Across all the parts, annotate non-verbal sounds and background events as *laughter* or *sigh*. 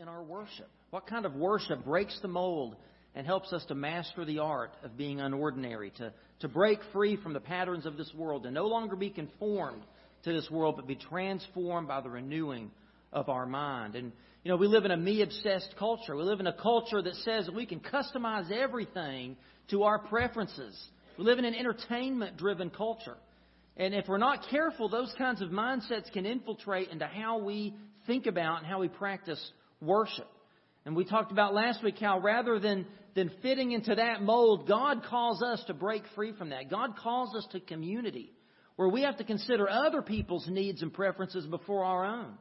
in our worship? What kind of worship breaks the mold and helps us to master the art of being unordinary, to, to break free from the patterns of this world, to no longer be conformed to this world, but be transformed by the renewing of our mind. And, you know, we live in a me obsessed culture. We live in a culture that says that we can customize everything to our preferences. We live in an entertainment driven culture. And if we're not careful, those kinds of mindsets can infiltrate into how we think about and how we practice worship. And we talked about last week how rather than, than fitting into that mold, God calls us to break free from that. God calls us to community where we have to consider other people's needs and preferences before our own.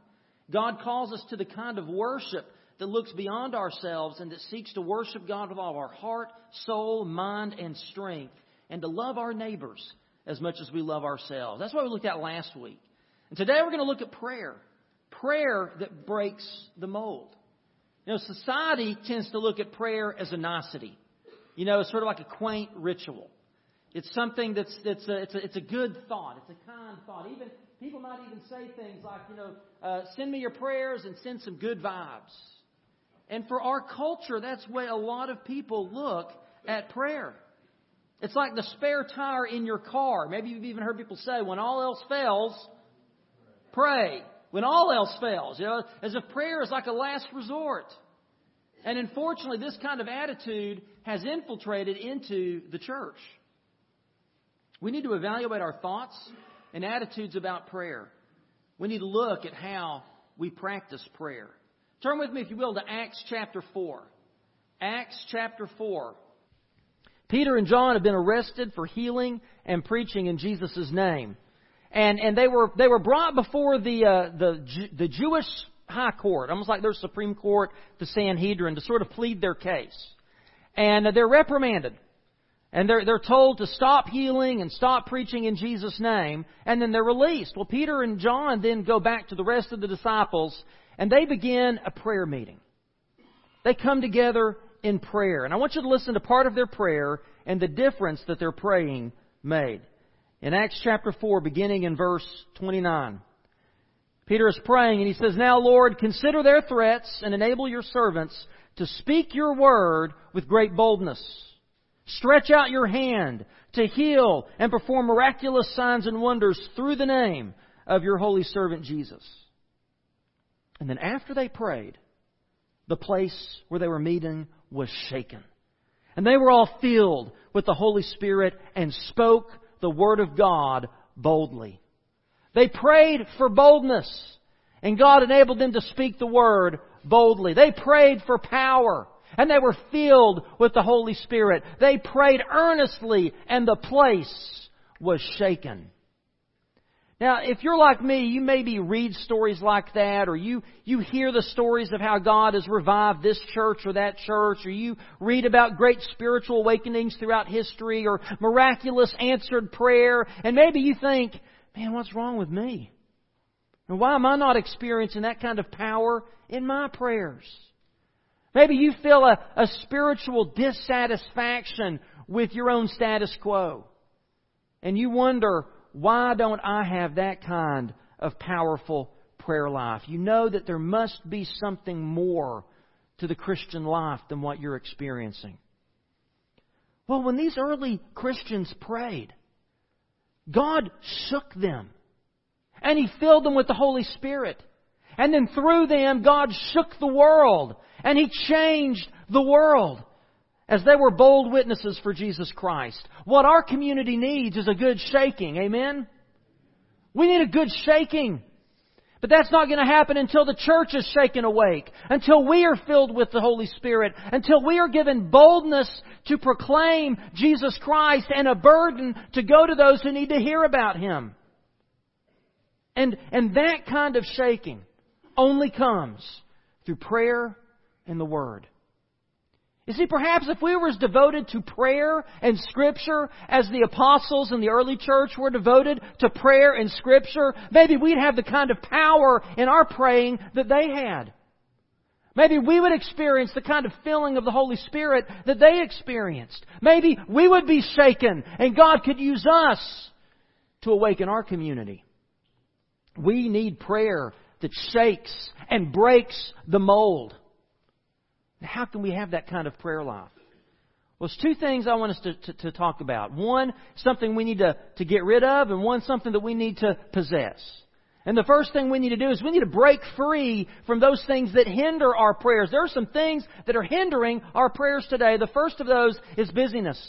God calls us to the kind of worship that looks beyond ourselves and that seeks to worship God with all our heart, soul, mind, and strength, and to love our neighbors as much as we love ourselves. That's what we looked at last week. And today we're going to look at prayer. Prayer that breaks the mold. You know, society tends to look at prayer as a nicety. You know, it's sort of like a quaint ritual. It's something that's, that's a, it's, a, it's a good thought. It's a kind thought. Even people might even say things like, you know, uh, send me your prayers and send some good vibes. And for our culture, that's the way a lot of people look at prayer. It's like the spare tire in your car. Maybe you've even heard people say, when all else fails, pray. When all else fails, you know, as if prayer is like a last resort. And unfortunately, this kind of attitude has infiltrated into the church. We need to evaluate our thoughts and attitudes about prayer. We need to look at how we practice prayer. Turn with me, if you will, to Acts chapter 4. Acts chapter 4. Peter and John have been arrested for healing and preaching in Jesus' name. And, and they were, they were brought before the, uh, the, the Jewish high court, almost like their Supreme Court, the Sanhedrin, to sort of plead their case. And they're reprimanded. And they're, they're told to stop healing and stop preaching in Jesus' name, and then they're released. Well, Peter and John then go back to the rest of the disciples, and they begin a prayer meeting. They come together in prayer. And I want you to listen to part of their prayer and the difference that their praying made. In Acts chapter 4, beginning in verse 29. Peter is praying and he says, Now Lord, consider their threats and enable your servants to speak your word with great boldness. Stretch out your hand to heal and perform miraculous signs and wonders through the name of your holy servant Jesus. And then after they prayed, the place where they were meeting was shaken. And they were all filled with the Holy Spirit and spoke the Word of God boldly. They prayed for boldness, and God enabled them to speak the Word boldly. They prayed for power, and they were filled with the Holy Spirit. They prayed earnestly, and the place was shaken. Now, if you're like me, you maybe read stories like that, or you, you hear the stories of how God has revived this church or that church, or you read about great spiritual awakenings throughout history, or miraculous answered prayer, and maybe you think, man, what's wrong with me? And why am I not experiencing that kind of power in my prayers? Maybe you feel a, a spiritual dissatisfaction with your own status quo. And you wonder, why don't I have that kind of powerful prayer life? You know that there must be something more to the Christian life than what you're experiencing. Well, when these early Christians prayed, God shook them. And He filled them with the Holy Spirit. And then through them, God shook the world. And He changed the world as they were bold witnesses for Jesus Christ. What our community needs is a good shaking. Amen? We need a good shaking. But that's not going to happen until the church is shaken awake, until we are filled with the Holy Spirit, until we are given boldness to proclaim Jesus Christ and a burden to go to those who need to hear about Him. And, and that kind of shaking only comes through prayer and the Word. You see, perhaps if we were as devoted to prayer and Scripture as the apostles in the early church were devoted to prayer and Scripture, maybe we'd have the kind of power in our praying that they had. Maybe we would experience the kind of filling of the Holy Spirit that they experienced. Maybe we would be shaken and God could use us to awaken our community. We need prayer that shakes and breaks the mold. How can we have that kind of prayer life? Well, there's two things I want us to, to, to, talk about. One, something we need to, to get rid of, and one, something that we need to possess. And the first thing we need to do is we need to break free from those things that hinder our prayers. There are some things that are hindering our prayers today. The first of those is busyness.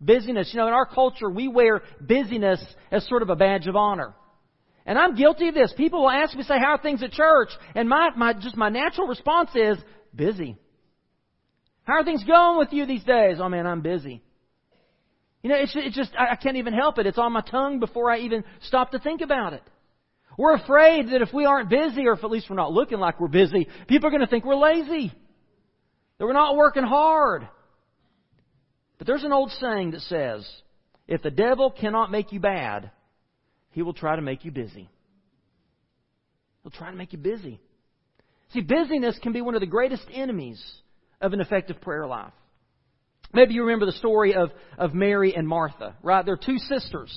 Busyness. You know, in our culture, we wear busyness as sort of a badge of honor. And I'm guilty of this. People will ask me, say, how are things at church? And my, my, just my natural response is, busy. How are things going with you these days? Oh man, I'm busy. You know, it's, it's just, I, I can't even help it. It's on my tongue before I even stop to think about it. We're afraid that if we aren't busy, or if at least we're not looking like we're busy, people are going to think we're lazy. That we're not working hard. But there's an old saying that says, if the devil cannot make you bad, he will try to make you busy. He'll try to make you busy. See, busyness can be one of the greatest enemies of an effective prayer life. Maybe you remember the story of, of Mary and Martha, right? They're two sisters,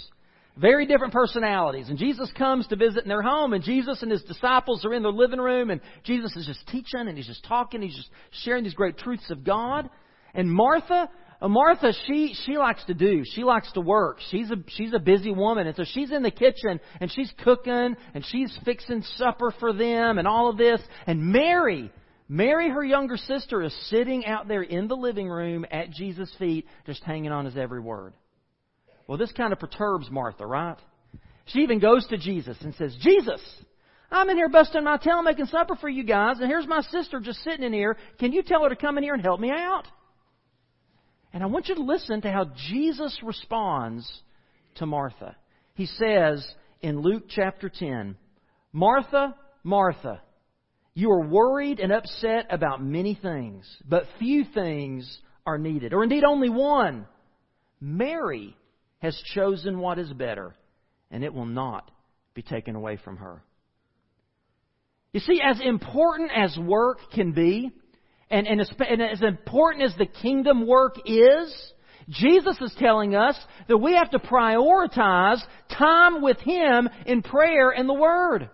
very different personalities. And Jesus comes to visit in their home, and Jesus and his disciples are in their living room, and Jesus is just teaching, and he's just talking, he's just sharing these great truths of God. And Martha, Uh, Martha, she, she likes to do. She likes to work. She's a, she's a busy woman. And so she's in the kitchen and she's cooking and she's fixing supper for them and all of this. And Mary, Mary, her younger sister, is sitting out there in the living room at Jesus' feet, just hanging on his every word. Well, this kind of perturbs Martha, right? She even goes to Jesus and says, Jesus, I'm in here busting my tail making supper for you guys, and here's my sister just sitting in here. Can you tell her to come in here and help me out? And I want you to listen to how Jesus responds to Martha. He says in Luke chapter 10, Martha, Martha, you are worried and upset about many things, but few things are needed, or indeed only one. Mary has chosen what is better, and it will not be taken away from her. You see, as important as work can be, and, and, as, and as important as the kingdom work is, Jesus is telling us that we have to prioritize time with Him in prayer and the Word.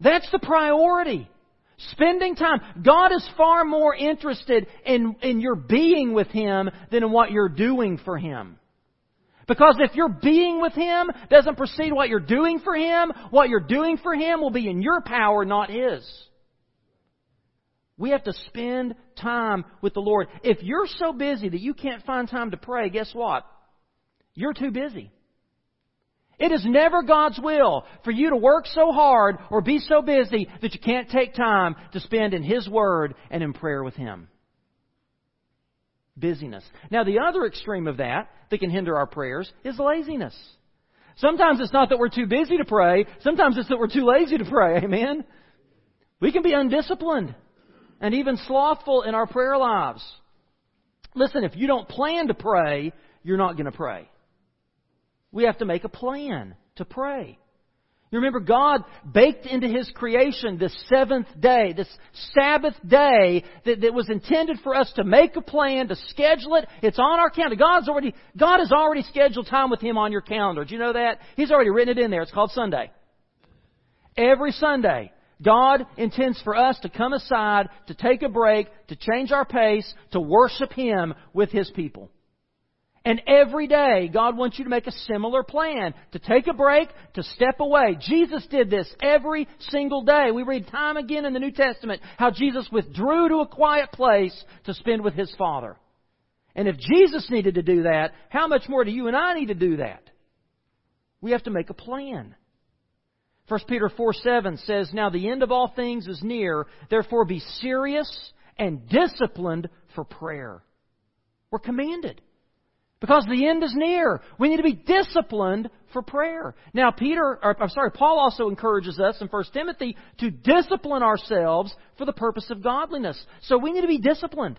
That's the priority. Spending time. God is far more interested in, in your being with Him than in what you're doing for Him. Because if your being with Him doesn't precede what you're doing for Him, what you're doing for Him will be in your power, not His. We have to spend time with the Lord. If you're so busy that you can't find time to pray, guess what? You're too busy. It is never God's will for you to work so hard or be so busy that you can't take time to spend in His Word and in prayer with Him. Busyness. Now, the other extreme of that that can hinder our prayers is laziness. Sometimes it's not that we're too busy to pray, sometimes it's that we're too lazy to pray. *laughs* Amen? We can be undisciplined and even slothful in our prayer lives. Listen, if you don't plan to pray, you're not going to pray. We have to make a plan to pray. You remember God baked into His creation this seventh day, this Sabbath day that, that was intended for us to make a plan, to schedule it. It's on our calendar. God's already, God has already scheduled time with Him on your calendar. Do you know that? He's already written it in there. It's called Sunday. Every Sunday, God intends for us to come aside, to take a break, to change our pace, to worship Him with His people. And every day, God wants you to make a similar plan, to take a break, to step away. Jesus did this every single day. We read time again in the New Testament how Jesus withdrew to a quiet place to spend with His Father. And if Jesus needed to do that, how much more do you and I need to do that? We have to make a plan. 1 Peter 4 7 says, Now the end of all things is near, therefore be serious and disciplined for prayer. We're commanded. Because the end is near. We need to be disciplined for prayer. Now, Peter, or, I'm sorry, Paul also encourages us in 1 Timothy to discipline ourselves for the purpose of godliness. So we need to be disciplined.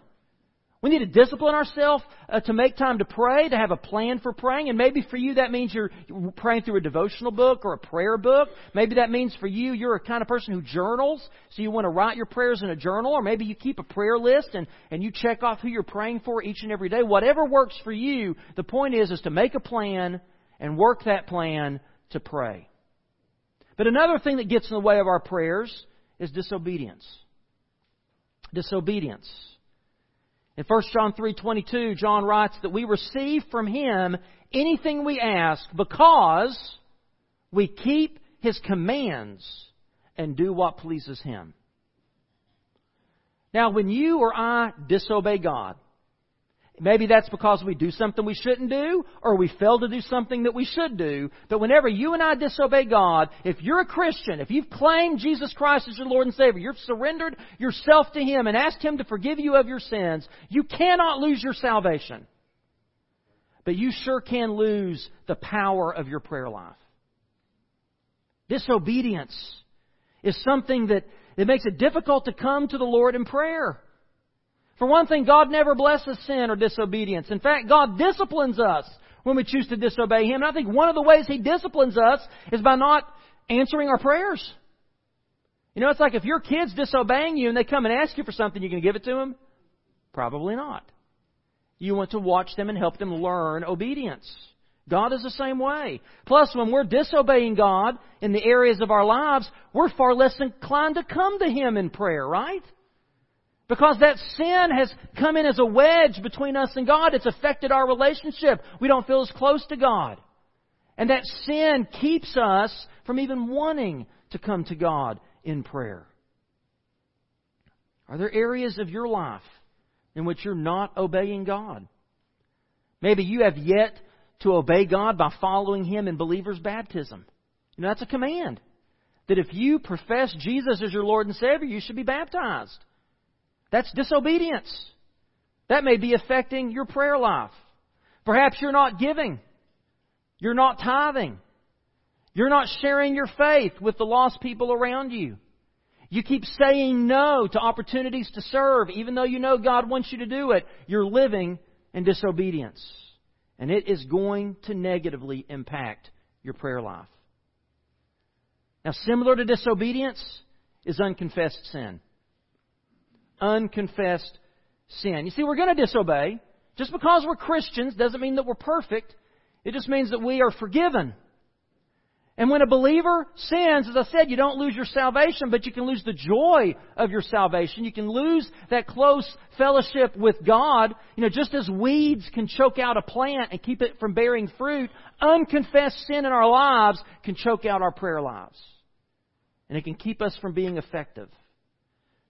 We need to discipline ourselves uh, to make time to pray, to have a plan for praying. And maybe for you that means you're praying through a devotional book or a prayer book. Maybe that means for you you're a kind of person who journals, so you want to write your prayers in a journal. Or maybe you keep a prayer list and, and you check off who you're praying for each and every day. Whatever works for you, the point is, is to make a plan and work that plan to pray. But another thing that gets in the way of our prayers is disobedience. disobedience. In 1 John 3:22, John writes that we receive from him anything we ask because we keep his commands and do what pleases him. Now, when you or I disobey God, Maybe that's because we do something we shouldn't do, or we fail to do something that we should do. But whenever you and I disobey God, if you're a Christian, if you've claimed Jesus Christ as your Lord and Savior, you've surrendered yourself to Him and asked Him to forgive you of your sins, you cannot lose your salvation. But you sure can lose the power of your prayer life. Disobedience is something that, that makes it difficult to come to the Lord in prayer. For one thing, God never blesses sin or disobedience. In fact, God disciplines us when we choose to disobey Him. And I think one of the ways He disciplines us is by not answering our prayers. You know, it's like if your kid's disobeying you and they come and ask you for something, you going to give it to them? Probably not. You want to watch them and help them learn obedience. God is the same way. Plus, when we're disobeying God in the areas of our lives, we're far less inclined to come to Him in prayer, right? Because that sin has come in as a wedge between us and God. It's affected our relationship. We don't feel as close to God. And that sin keeps us from even wanting to come to God in prayer. Are there areas of your life in which you're not obeying God? Maybe you have yet to obey God by following Him in believer's baptism. You know, that's a command. That if you profess Jesus as your Lord and Savior, you should be baptized. That's disobedience. That may be affecting your prayer life. Perhaps you're not giving. You're not tithing. You're not sharing your faith with the lost people around you. You keep saying no to opportunities to serve, even though you know God wants you to do it. You're living in disobedience. And it is going to negatively impact your prayer life. Now, similar to disobedience is unconfessed sin unconfessed sin. You see, we're going to disobey. Just because we're Christians doesn't mean that we're perfect. It just means that we are forgiven. And when a believer sins, as I said, you don't lose your salvation, but you can lose the joy of your salvation. You can lose that close fellowship with God. You know, just as weeds can choke out a plant and keep it from bearing fruit, unconfessed sin in our lives can choke out our prayer lives. And it can keep us from being effective.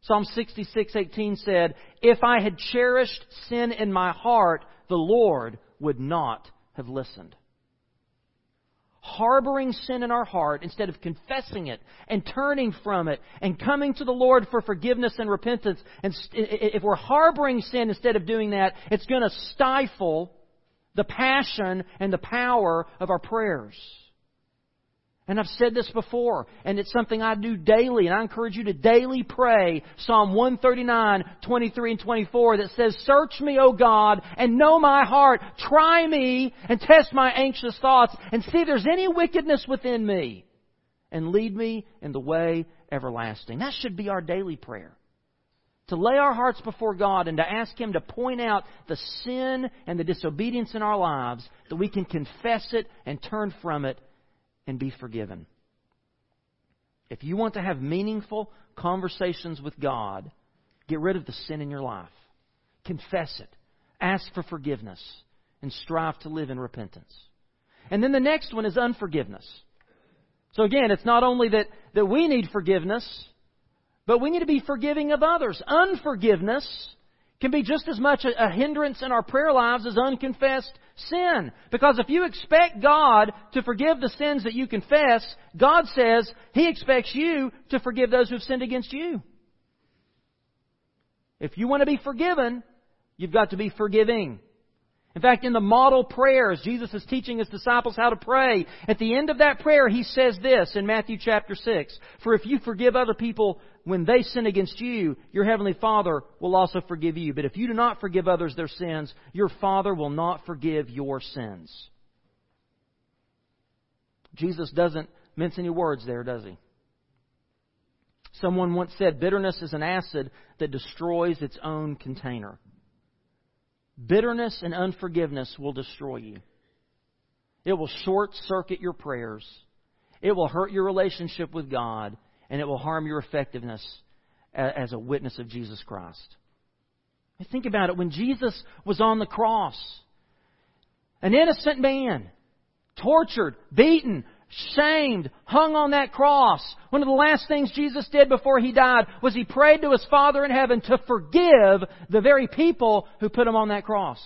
Psalm 66:18 said, "If I had cherished sin in my heart, the Lord would not have listened." Harboring sin in our heart instead of confessing it and turning from it and coming to the Lord for forgiveness and repentance. And if we're harboring sin instead of doing that, it's going to stifle the passion and the power of our prayers. And I've said this before, and it's something I do daily, and I encourage you to daily pray Psalm 139, 23 and 24 that says, Search me, O God, and know my heart. Try me and test my anxious thoughts, and see if there's any wickedness within me, and lead me in the way everlasting. That should be our daily prayer. To lay our hearts before God and to ask Him to point out the sin and the disobedience in our lives, that we can confess it and turn from it and be forgiven. If you want to have meaningful conversations with God, get rid of the sin in your life. Confess it. Ask for forgiveness and strive to live in repentance. And then the next one is unforgiveness. So again, it's not only that, that we need forgiveness, but we need to be forgiving of others. Unforgiveness can be just as much a, hindrance in our prayer lives as unconfessed sin. Because if you expect God to forgive the sins that you confess, God says He expects you to forgive those who've sinned against you. If you want to be forgiven, you've got to be forgiving. In fact, in the model prayers, Jesus is teaching his disciples how to pray. At the end of that prayer, he says this in Matthew chapter 6 For if you forgive other people when they sin against you, your heavenly Father will also forgive you. But if you do not forgive others their sins, your Father will not forgive your sins. Jesus doesn't mince any words there, does he? Someone once said bitterness is an acid that destroys its own container. Bitterness and unforgiveness will destroy you. It will short circuit your prayers. It will hurt your relationship with God, and it will harm your effectiveness as a witness of Jesus Christ. Think about it. When Jesus was on the cross, an innocent man, tortured, beaten, shamed, hung on that cross. One of the last things Jesus did before he died was he prayed to his Father in heaven to forgive the very people who put him on that cross.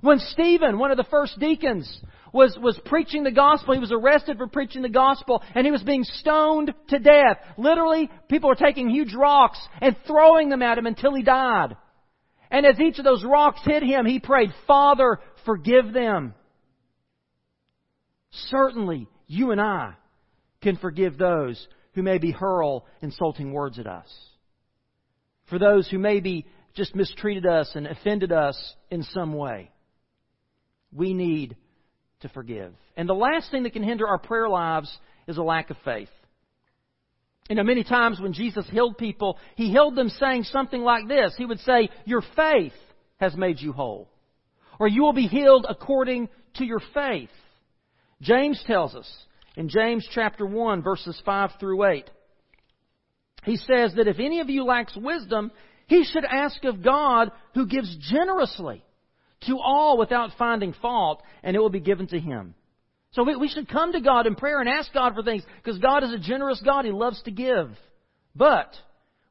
When Stephen, one of the first deacons, was, was preaching the gospel, he was arrested for preaching the gospel, and he was being stoned to death. Literally, people were taking huge rocks and throwing them at him until he died. And as each of those rocks hit him, he prayed, Father, forgive them. Certainly, you and I can forgive those who maybe hurl insulting words at us. For those who maybe just mistreated us and offended us in some way. We need to forgive. And the last thing that can hinder our prayer lives is a lack of faith. You know, many times when Jesus healed people, He healed them saying something like this. He would say, Your faith has made you whole. Or you will be healed according to your faith. James tells us in James chapter 1 verses 5 through 8. He says that if any of you lacks wisdom, he should ask of God who gives generously to all without finding fault, and it will be given to him. So we, we should come to God in prayer and ask God for things because God is a generous God. He loves to give. But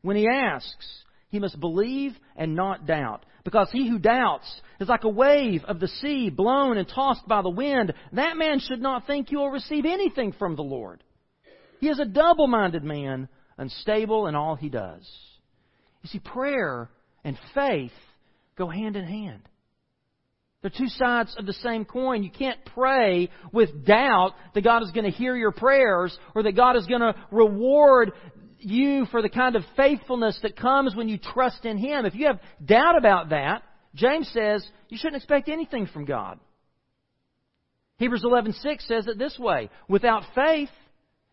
when he asks, he must believe and not doubt. Because he who doubts is like a wave of the sea blown and tossed by the wind. That man should not think he will receive anything from the Lord. He is a double minded man, unstable in all he does. You see, prayer and faith go hand in hand. They're two sides of the same coin. You can't pray with doubt that God is going to hear your prayers or that God is going to reward you for the kind of faithfulness that comes when you trust in Him. If you have doubt about that, James says you shouldn't expect anything from God. Hebrews 11:6 says it this way, without faith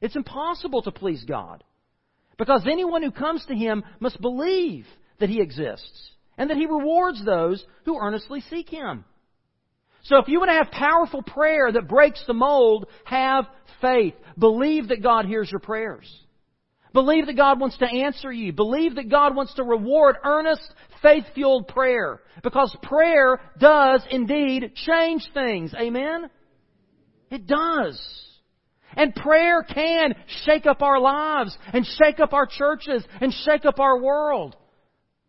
it's impossible to please God. Because anyone who comes to him must believe that he exists and that he rewards those who earnestly seek him. So if you want to have powerful prayer that breaks the mold, have faith. Believe that God hears your prayers. Believe that God wants to answer you. Believe that God wants to reward earnest, faith-fueled prayer. Because prayer does indeed change things. Amen? It does. And prayer can shake up our lives and shake up our churches and shake up our world.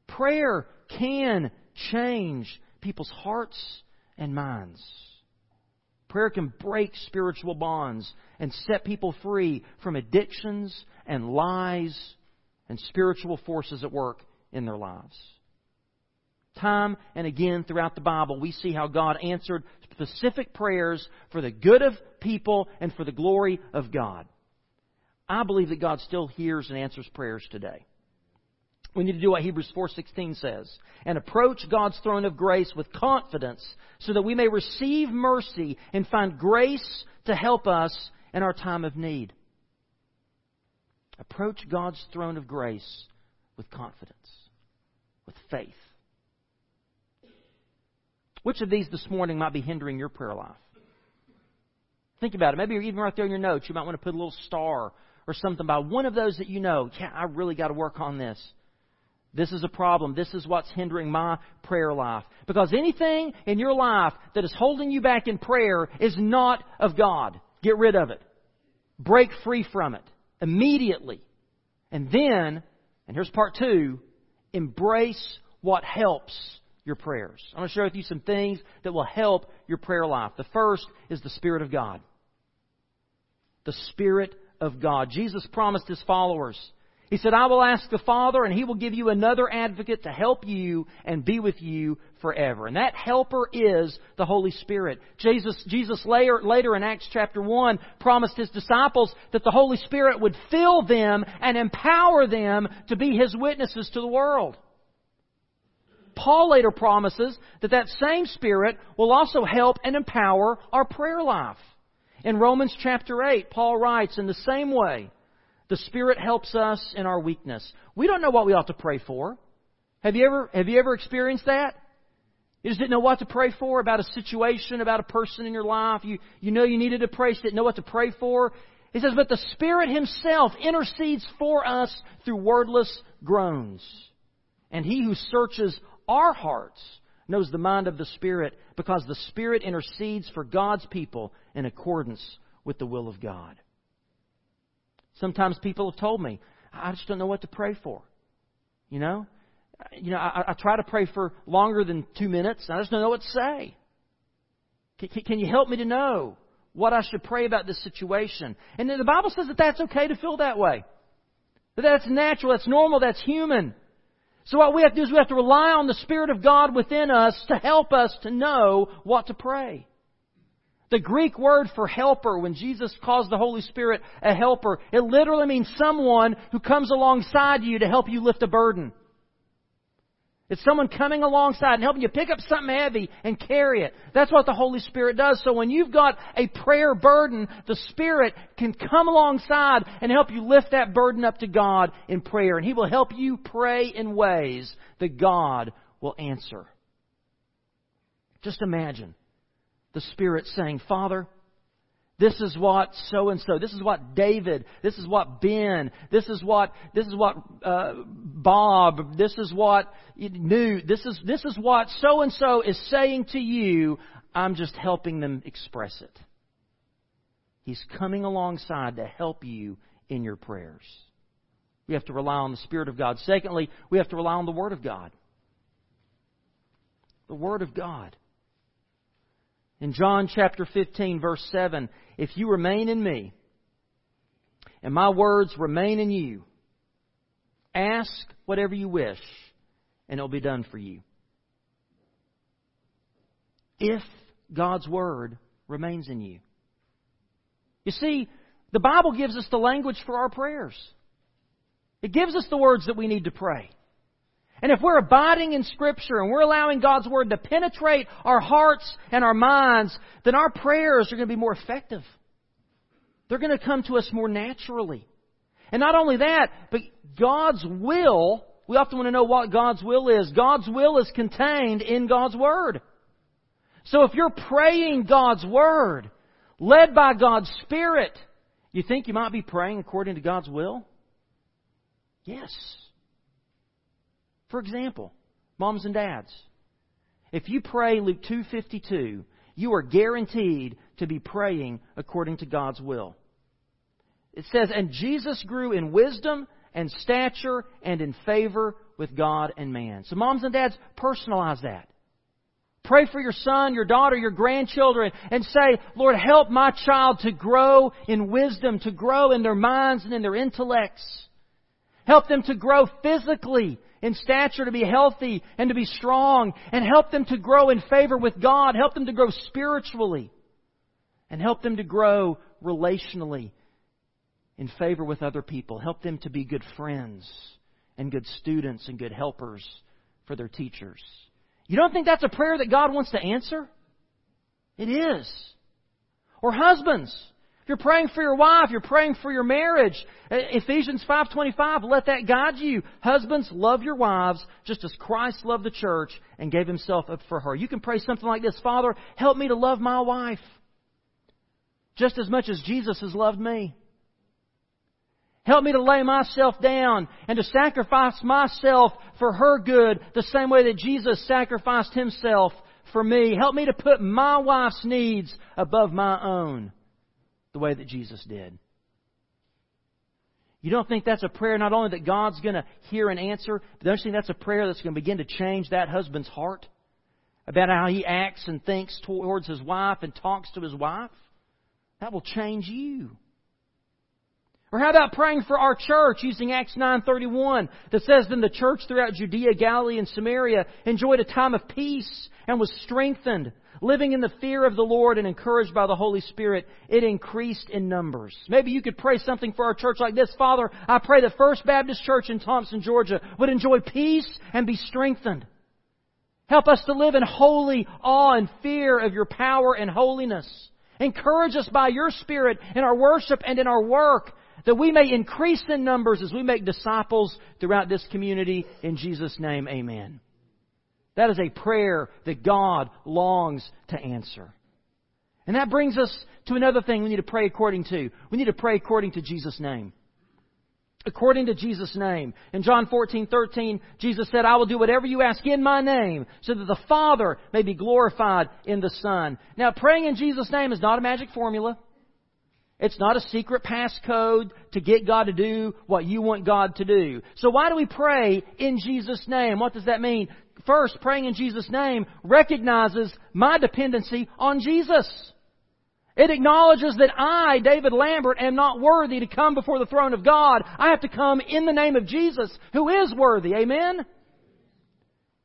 Prayer can change people's hearts and minds. Prayer can break spiritual bonds and set people free from addictions and lies and spiritual forces at work in their lives. Time and again throughout the Bible, we see how God answered specific prayers for the good of people and for the glory of God. I believe that God still hears and answers prayers today. We need to do what Hebrews 4:16 says and approach God's throne of grace with confidence so that we may receive mercy and find grace to help us in our time of need. Approach God's throne of grace with confidence, with faith. Which of these this morning might be hindering your prayer life? Think about it. Maybe you're even right there in your notes. You might want to put a little star or something by one of those that you know. Yeah, I really got to work on this. This is a problem. This is what's hindering my prayer life. Because anything in your life that is holding you back in prayer is not of God. Get rid of it. Break free from it immediately. And then, and here's part two, embrace what helps your prayers. I'm going to share with you some things that will help your prayer life. The first is the Spirit of God. The Spirit of God. Jesus promised His followers he said, I will ask the Father, and He will give you another advocate to help you and be with you forever. And that helper is the Holy Spirit. Jesus, Jesus later, later in Acts chapter 1 promised His disciples that the Holy Spirit would fill them and empower them to be His witnesses to the world. Paul later promises that that same Spirit will also help and empower our prayer life. In Romans chapter 8, Paul writes, in the same way, the Spirit helps us in our weakness. We don't know what we ought to pray for. Have you ever, have you ever experienced that? You just didn't know what to pray for about a situation, about a person in your life. You, you know you needed to pray, you didn't know what to pray for. He says, But the Spirit Himself intercedes for us through wordless groans. And He who searches our hearts knows the mind of the Spirit because the Spirit intercedes for God's people in accordance with the will of God. Sometimes people have told me, I just don't know what to pray for. You know? You know, I, I try to pray for longer than two minutes. I just don't know what to say. Can, can you help me to know what I should pray about this situation? And the Bible says that that's okay to feel that way. That that's natural, that's normal, that's human. So what we have to do is we have to rely on the Spirit of God within us to help us to know what to pray. The Greek word for helper, when Jesus calls the Holy Spirit a helper, it literally means someone who comes alongside you to help you lift a burden. It's someone coming alongside and helping you pick up something heavy and carry it. That's what the Holy Spirit does. So when you've got a prayer burden, the Spirit can come alongside and help you lift that burden up to God in prayer. And He will help you pray in ways that God will answer. Just imagine the Spirit saying, Father, this is what so and so. This is what David. This is what Ben. This is what this is what uh, Bob. This is what New. This is this is what so and so is saying to you. I'm just helping them express it. He's coming alongside to help you in your prayers. We have to rely on the Spirit of God. Secondly, we have to rely on the Word of God. The Word of God. In John chapter 15, verse 7, if you remain in me, and my words remain in you, ask whatever you wish, and it'll be done for you. If God's word remains in you. You see, the Bible gives us the language for our prayers. It gives us the words that we need to pray. And if we're abiding in Scripture and we're allowing God's Word to penetrate our hearts and our minds, then our prayers are going to be more effective. They're going to come to us more naturally. And not only that, but God's will, we often want to know what God's will is. God's will is contained in God's Word. So if you're praying God's Word, led by God's Spirit, you think you might be praying according to God's will? Yes. For example, moms and dads, if you pray Luke 2:52, you are guaranteed to be praying according to God's will. It says, "And Jesus grew in wisdom and stature and in favor with God and man." So moms and dads, personalize that. Pray for your son, your daughter, your grandchildren, and say, Lord, help my child to grow in wisdom, to grow in their minds and in their intellects. Help them to grow physically in stature, to be healthy and to be strong, and help them to grow in favor with God. Help them to grow spiritually, and help them to grow relationally in favor with other people. Help them to be good friends and good students and good helpers for their teachers. You don't think that's a prayer that God wants to answer? It is. Or husbands, you're praying for your wife, you're praying for your marriage. Ephesians 5:25, let that guide you. Husbands, love your wives just as Christ loved the church and gave himself up for her. You can pray something like this, Father, help me to love my wife just as much as Jesus has loved me. Help me to lay myself down and to sacrifice myself for her good the same way that Jesus sacrificed himself for me. Help me to put my wife's needs above my own the way that Jesus did. You don't think that's a prayer not only that God's going to hear and answer, but don't you think that's a prayer that's going to begin to change that husband's heart about how he acts and thinks towards his wife and talks to his wife? That will change you. Or how about praying for our church using Acts 9:31 that says then the church throughout Judea, Galilee and Samaria enjoyed a time of peace and was strengthened, living in the fear of the Lord and encouraged by the Holy Spirit, it increased in numbers. Maybe you could pray something for our church like this. Father, I pray the First Baptist Church in Thomson, Georgia would enjoy peace and be strengthened. Help us to live in holy awe and fear of your power and holiness. Encourage us by your Spirit in our worship and in our work that we may increase in numbers as we make disciples throughout this community. In Jesus' name, amen. That is a prayer that God longs to answer. And that brings us to another thing we need to pray according to. We need to pray according to Jesus' name. According to Jesus' name. In John 14, 13, Jesus said, I will do whatever you ask in my name, so that the Father may be glorified in the Son. Now, praying in Jesus' name is not a magic formula. It's not a secret passcode to get God to do what you want God to do. So why do we pray in Jesus' name? What does that mean? First, praying in Jesus' name recognizes my dependency on Jesus. It acknowledges that I, David Lambert, am not worthy to come before the throne of God. I have to come in the name of Jesus, who is worthy. Amen?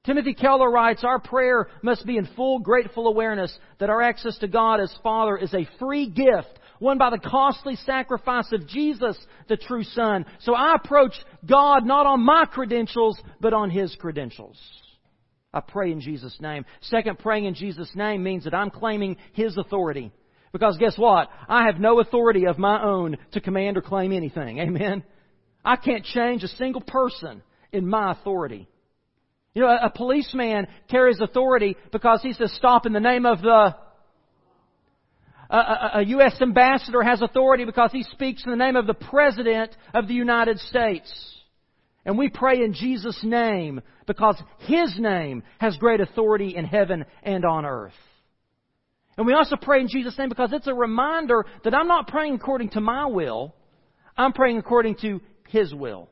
Timothy Keller writes, Our prayer must be in full grateful awareness that our access to God as Father is a free gift won by the costly sacrifice of Jesus, the true Son. So I approach God not on my credentials, but on His credentials. I pray in Jesus' name. Second, praying in Jesus' name means that I'm claiming His authority. Because guess what? I have no authority of my own to command or claim anything. Amen? I can't change a single person in my authority. You know, a, policeman carries authority because he says stop in the name of the a, a, U.S. ambassador has authority because he speaks in the name of the President of the United States. And we pray in Jesus' name because His name has great authority in heaven and on earth. And we also pray in Jesus' name because it's a reminder that I'm not praying according to my will. I'm praying according to His will.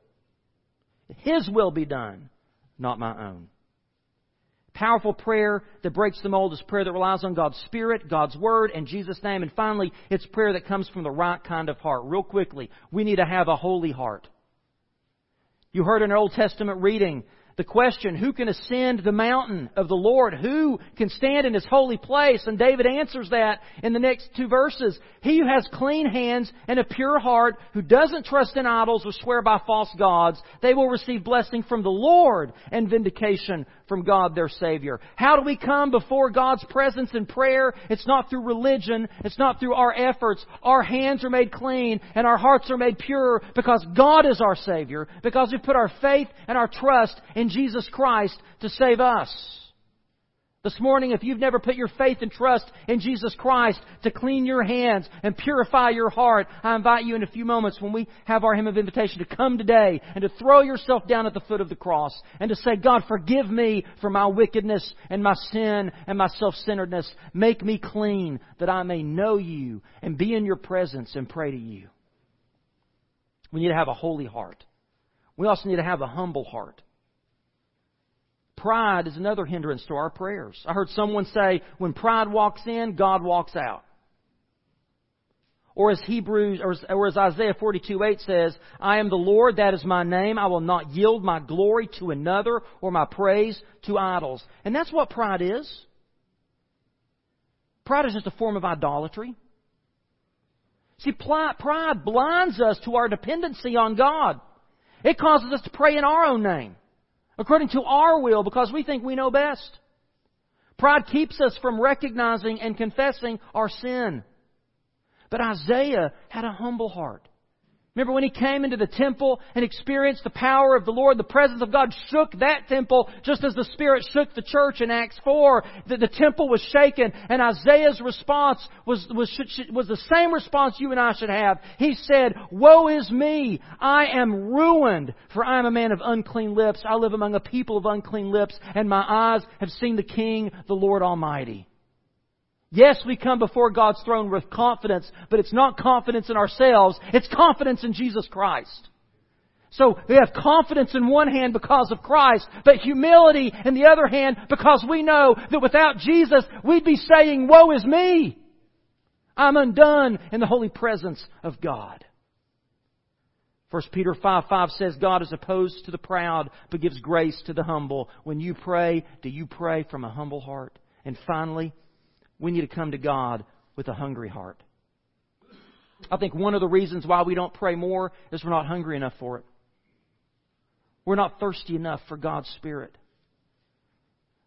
His will be done, not my own. Powerful prayer that breaks the mold is prayer that relies on God's Spirit, God's Word, and Jesus' name. And finally, it's prayer that comes from the right kind of heart. Real quickly, we need to have a holy heart. You heard an Old Testament reading the question, who can ascend the mountain of the Lord? Who can stand in his holy place? And David answers that in the next two verses. He who has clean hands and a pure heart, who doesn't trust in idols or swear by false gods, they will receive blessing from the Lord and vindication from God their Savior. How do we come before God's presence in prayer? It's not through religion. It's not through our efforts. Our hands are made clean and our hearts are made pure because God is our Savior, because we put our faith and our trust in Jesus Christ to save us. This morning, if you've never put your faith and trust in Jesus Christ to clean your hands and purify your heart, I invite you in a few moments when we have our hymn of invitation to come today and to throw yourself down at the foot of the cross and to say, God, forgive me for my wickedness and my sin and my self-centeredness. Make me clean that I may know you and be in your presence and pray to you. We need to have a holy heart. We also need to have a humble heart. Pride is another hindrance to our prayers. I heard someone say, when pride walks in, God walks out. Or as Hebrews, or as, or as Isaiah 42 8 says, I am the Lord, that is my name. I will not yield my glory to another or my praise to idols. And that's what pride is. Pride is just a form of idolatry. See, pride blinds us to our dependency on God. It causes us to pray in our own name according to our will because we think we know best. Pride keeps us from recognizing and confessing our sin. But Isaiah had a humble heart. Remember when he came into the temple and experienced the power of the Lord, the presence of God shook that temple just as the Spirit shook the church in Acts 4. The, the temple was shaken and Isaiah's response was, was, was the same response you and I should have. He said, Woe is me! I am ruined, for I am a man of unclean lips. I live among a people of unclean lips, and my eyes have seen the King, the Lord Almighty. Yes, we come before God's throne with confidence, but it's not confidence in ourselves, it's confidence in Jesus Christ. So we have confidence in one hand because of Christ, but humility in the other hand because we know that without Jesus, we'd be saying, Woe is me! I'm undone in the holy presence of God. 1 Peter 5 5 says, God is opposed to the proud, but gives grace to the humble. When you pray, do you pray from a humble heart? And finally, we need to come to God with a hungry heart. I think one of the reasons why we don't pray more is we're not hungry enough for it. We're not thirsty enough for God's Spirit.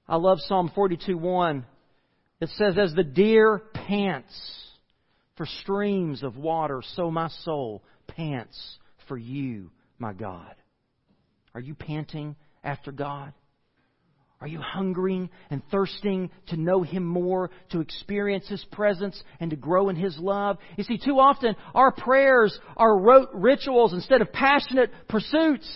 I love Psalm 42:1. It says, As the deer pants for streams of water, so my soul pants for you, my God. Are you panting after God? Are you hungering and thirsting to know Him more, to experience His presence, and to grow in His love? You see, too often our prayers are rote rituals instead of passionate pursuits.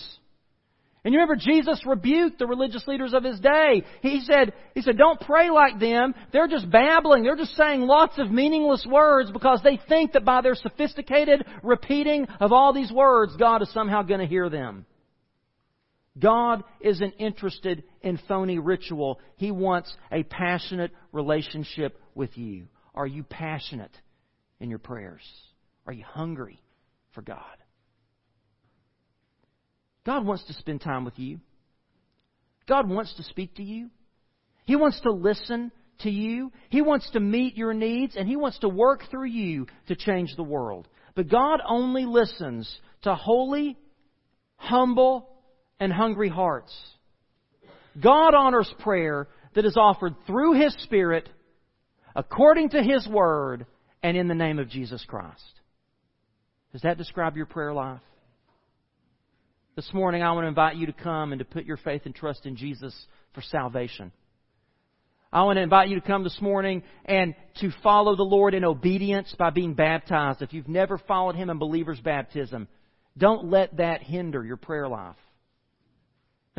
And you remember Jesus rebuked the religious leaders of his day. He said, he said, don't pray like them. They're just babbling. They're just saying lots of meaningless words because they think that by their sophisticated repeating of all these words, God is somehow going to hear them. God isn't interested in phony ritual. He wants a passionate relationship with you. Are you passionate in your prayers? Are you hungry for God? God wants to spend time with you. God wants to speak to you. He wants to listen to you. He wants to meet your needs, and He wants to work through you to change the world. But God only listens to holy, humble, and hungry hearts. God honors prayer that is offered through His Spirit, according to His Word, and in the name of Jesus Christ. Does that describe your prayer life? This morning, I want to invite you to come and to put your faith and trust in Jesus for salvation. I want to invite you to come this morning and to follow the Lord in obedience by being baptized. If you've never followed Him in believer's baptism, don't let that hinder your prayer life.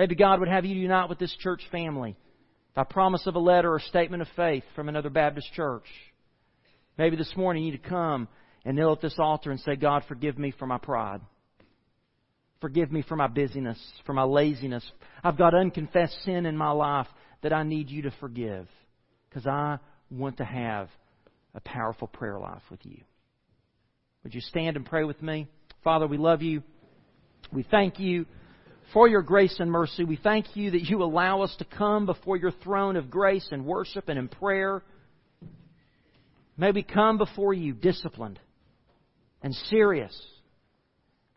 Maybe God would have you unite with this church family by promise of a letter or statement of faith from another Baptist church. Maybe this morning you need to come and kneel at this altar and say, God, forgive me for my pride. Forgive me for my busyness, for my laziness. I've got unconfessed sin in my life that I need you to forgive because I want to have a powerful prayer life with you. Would you stand and pray with me? Father, we love you. We thank you for your grace and mercy. We thank you that you allow us to come before your throne of grace and worship and in prayer. May we come before you disciplined and serious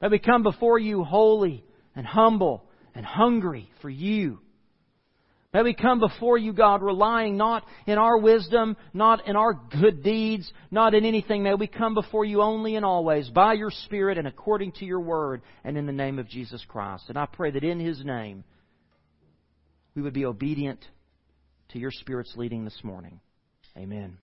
May we come before you holy and humble and hungry for you. May we come before you, God, relying not in our wisdom, not in our good deeds, not in anything. May we come before you only and always by your Spirit and according to your word and in the name of Jesus Christ. And I pray that in his name we would be obedient to your Spirit's leading this morning. Amen.